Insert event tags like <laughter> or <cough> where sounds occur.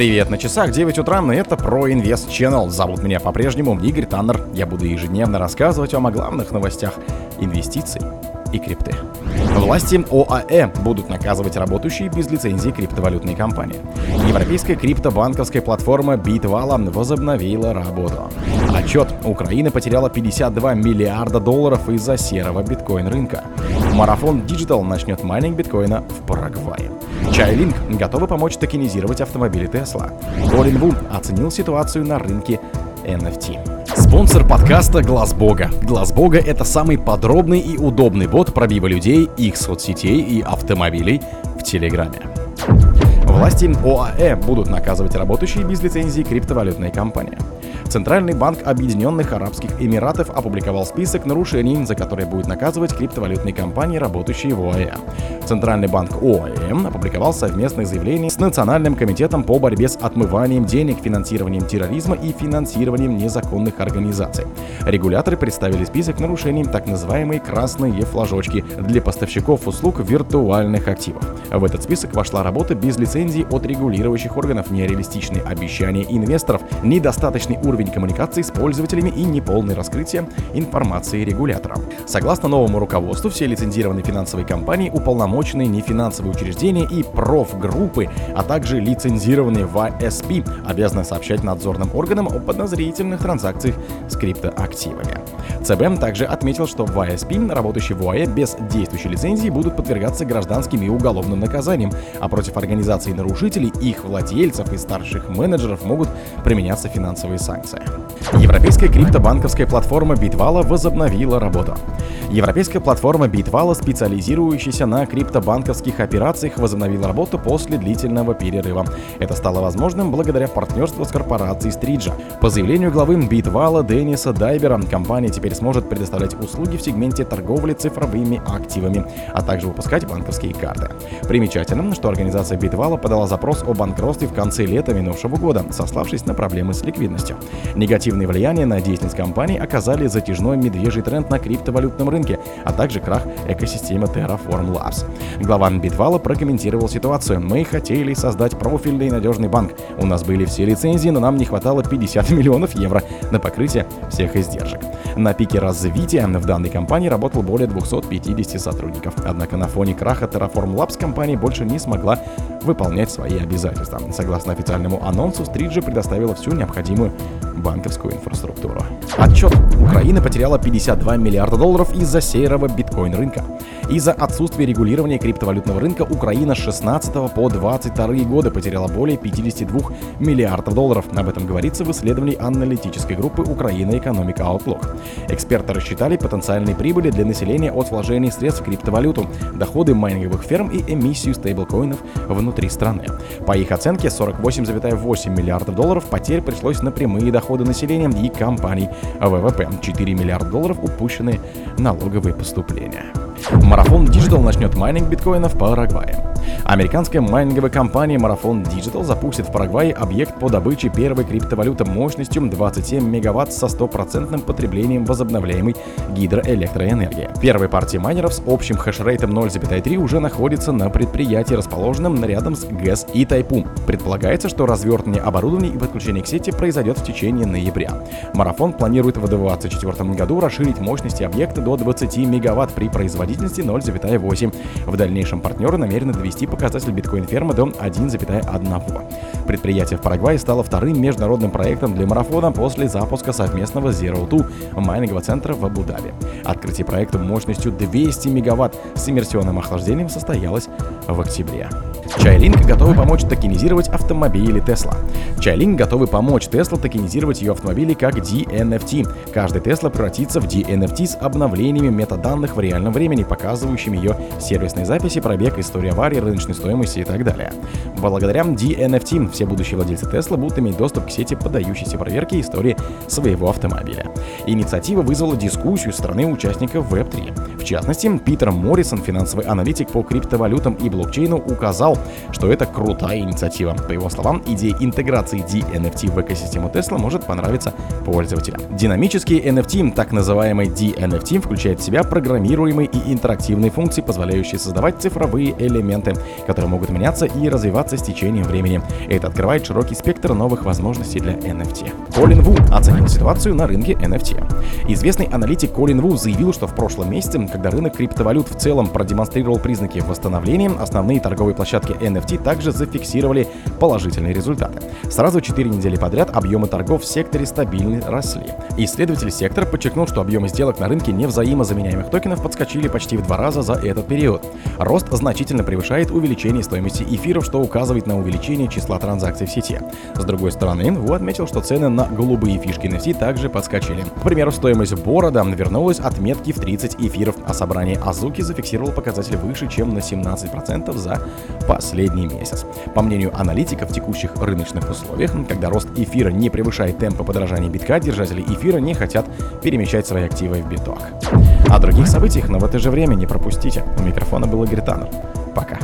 Привет, на часах 9 утра, и это про Инвест Channel. Зовут меня по-прежнему Игорь Таннер. Я буду ежедневно рассказывать вам о главных новостях инвестиций и крипты. Власти ОАЭ будут наказывать работающие без лицензии криптовалютные компании. Европейская криптобанковская платформа Bitvala возобновила работу. Отчет. Украина потеряла 52 миллиарда долларов из-за серого биткоин-рынка. Марафон Digital начнет майнинг биткоина в Парагвае. Чайлинк готовы помочь токенизировать автомобили Tesla. Колин Ву оценил ситуацию на рынке NFT. Спонсор подкаста Глаз Бога. Глаз Бога это самый подробный и удобный бот пробива людей, их соцсетей и автомобилей в Телеграме. Власти ОАЭ будут наказывать работающие без лицензии криптовалютные компании. Центральный банк Объединенных Арабских Эмиратов опубликовал список нарушений, за которые будет наказывать криптовалютные компании, работающие в ОАЭ. Центральный банк ОАЭ опубликовал совместное заявление с Национальным комитетом по борьбе с отмыванием денег, финансированием терроризма и финансированием незаконных организаций. Регуляторы представили список нарушений так называемые «красные флажочки» для поставщиков услуг виртуальных активов. В этот список вошла работа без лицензии от регулирующих органов, нереалистичные обещания инвесторов, недостаточный уровень коммуникации с пользователями и неполное раскрытие информации регуляторам. Согласно новому руководству, все лицензированные финансовые компании, уполномоченные нефинансовые учреждения и профгруппы, а также лицензированные в АСП обязаны сообщать надзорным органам о подозрительных транзакциях с криптоактивами. ЦБ также отметил, что в ISP, работающие в ОАЭ без действующей лицензии, будут подвергаться гражданским и уголовным наказаниям, а против организаций нарушителей, их владельцев и старших менеджеров могут применяться финансовые санкции. Европейская криптобанковская платформа Bitvala возобновила работу. Европейская платформа Bitvala, специализирующаяся на криптобанковских операциях, возобновила работу после длительного перерыва. Это стало возможным благодаря партнерству с корпорацией Стриджа. По заявлению главы Bitvala Денниса Дайбера, компания теперь сможет предоставлять услуги в сегменте торговли цифровыми активами, а также выпускать банковские карты. Примечательно, что организация Bitvala подала запрос о банкротстве в конце лета минувшего года, сославшись на проблемы с ликвидностью. Негативное влияние на деятельность компании оказали затяжной медвежий тренд на криптовалютном рынке, а также крах экосистемы Terraform Labs. Глава Bitvala прокомментировал ситуацию. «Мы хотели создать профильный и надежный банк. У нас были все лицензии, но нам не хватало 50 <laughs> миллионов евро на покрытие всех издержек. На пике развития в данной компании работал более 250 сотрудников. Однако на фоне краха Terraform Labs компания больше не смогла выполнять свои обязательства. Согласно официальному анонсу, Стриджи предоставила всю необходимую банковскую инфраструктуру. Отчет. Украина потеряла 52 миллиарда долларов из-за серого биткоин-рынка. Из-за отсутствия регулирования криптовалютного рынка Украина с 16 по 22 годы потеряла более 52 миллиардов долларов. Об этом говорится в исследовании аналитической группы Украина Экономика Outlook. Эксперты рассчитали потенциальные прибыли для населения от вложений средств в криптовалюту, доходы майнинговых ферм и эмиссию стейблкоинов внутри страны. По их оценке, 48,8 миллиардов долларов потерь пришлось на прямые доходы населения и компаний. ВВП 4 миллиарда долларов упущенные налоговые поступления. Marathon Digital начнет майнинг биткоина в Парагвае. Американская майнинговая компания Marathon Digital запустит в Парагвае объект по добыче первой криптовалюты мощностью 27 мегаватт со стопроцентным потреблением возобновляемой гидроэлектроэнергии. Первая партия майнеров с общим хешрейтом 0,3 уже находится на предприятии, расположенном рядом с ГЭС Итайпу. Предполагается, что развертывание оборудования и подключение к сети произойдет в течение ноября. Марафон планирует в 2024 году расширить мощности объекта до 20 мегаватт при производительности 0,8. В дальнейшем партнеры намерены довести довести показатель биткоин-фермы до 1,1. Предприятие в Парагвае стало вторым международным проектом для марафона после запуска совместного Zero Two майнингового центра в Абу-Даби. Открытие проекта мощностью 200 мегаватт с иммерсионным охлаждением состоялось в октябре. Чайлинк готовы помочь токенизировать автомобили Tesla. Чайлинк готовы помочь Tesla токенизировать ее автомобили как DNFT. Каждый Tesla превратится в DNFT с обновлениями метаданных в реальном времени, показывающими ее сервисные записи, пробег, историю аварии, рыночной стоимости и так далее. Благодаря DNFT все будущие владельцы Tesla будут иметь доступ к сети подающейся проверки истории своего автомобиля. Инициатива вызвала дискуссию страны участников Web3. В частности, Питер Моррисон, финансовый аналитик по криптовалютам и блокчейну, указал, что это крутая инициатива. По его словам, идея интеграции DNFT в экосистему Tesla может понравиться пользователям. Динамический NFT, так называемый DNFT, включает в себя программируемые и интерактивные функции, позволяющие создавать цифровые элементы, которые могут меняться и развиваться с течением времени. Это открывает широкий спектр новых возможностей для NFT. Колин Ву оценил ситуацию на рынке NFT. Известный аналитик Колин Ву заявил, что в прошлом месяце, когда рынок криптовалют в целом продемонстрировал признаки восстановления, основные торговые площадки NFT также зафиксировали положительные результаты. Сразу 4 недели подряд объемы торгов в секторе стабильно росли. Исследователь сектора подчеркнул, что объемы сделок на рынке невзаимозаменяемых токенов подскочили почти в два раза за этот период. Рост значительно превышает увеличение стоимости эфиров, что указывает на увеличение числа транзакций в сети. С другой стороны, Ву отметил, что цены на голубые фишки NFT также подскочили. К примеру, стоимость борода вернулась от метки в 30 эфиров, а собрание Азуки зафиксировало показатель выше, чем на 17% за последний месяц. По мнению аналитиков в текущих рыночных условиях, когда рост эфира не превышает темпа подражания битка, держатели эфира не хотят перемещать свои активы в биток. О других событиях, но в это же время не пропустите. У микрофона был Игорь Таннер. Пока.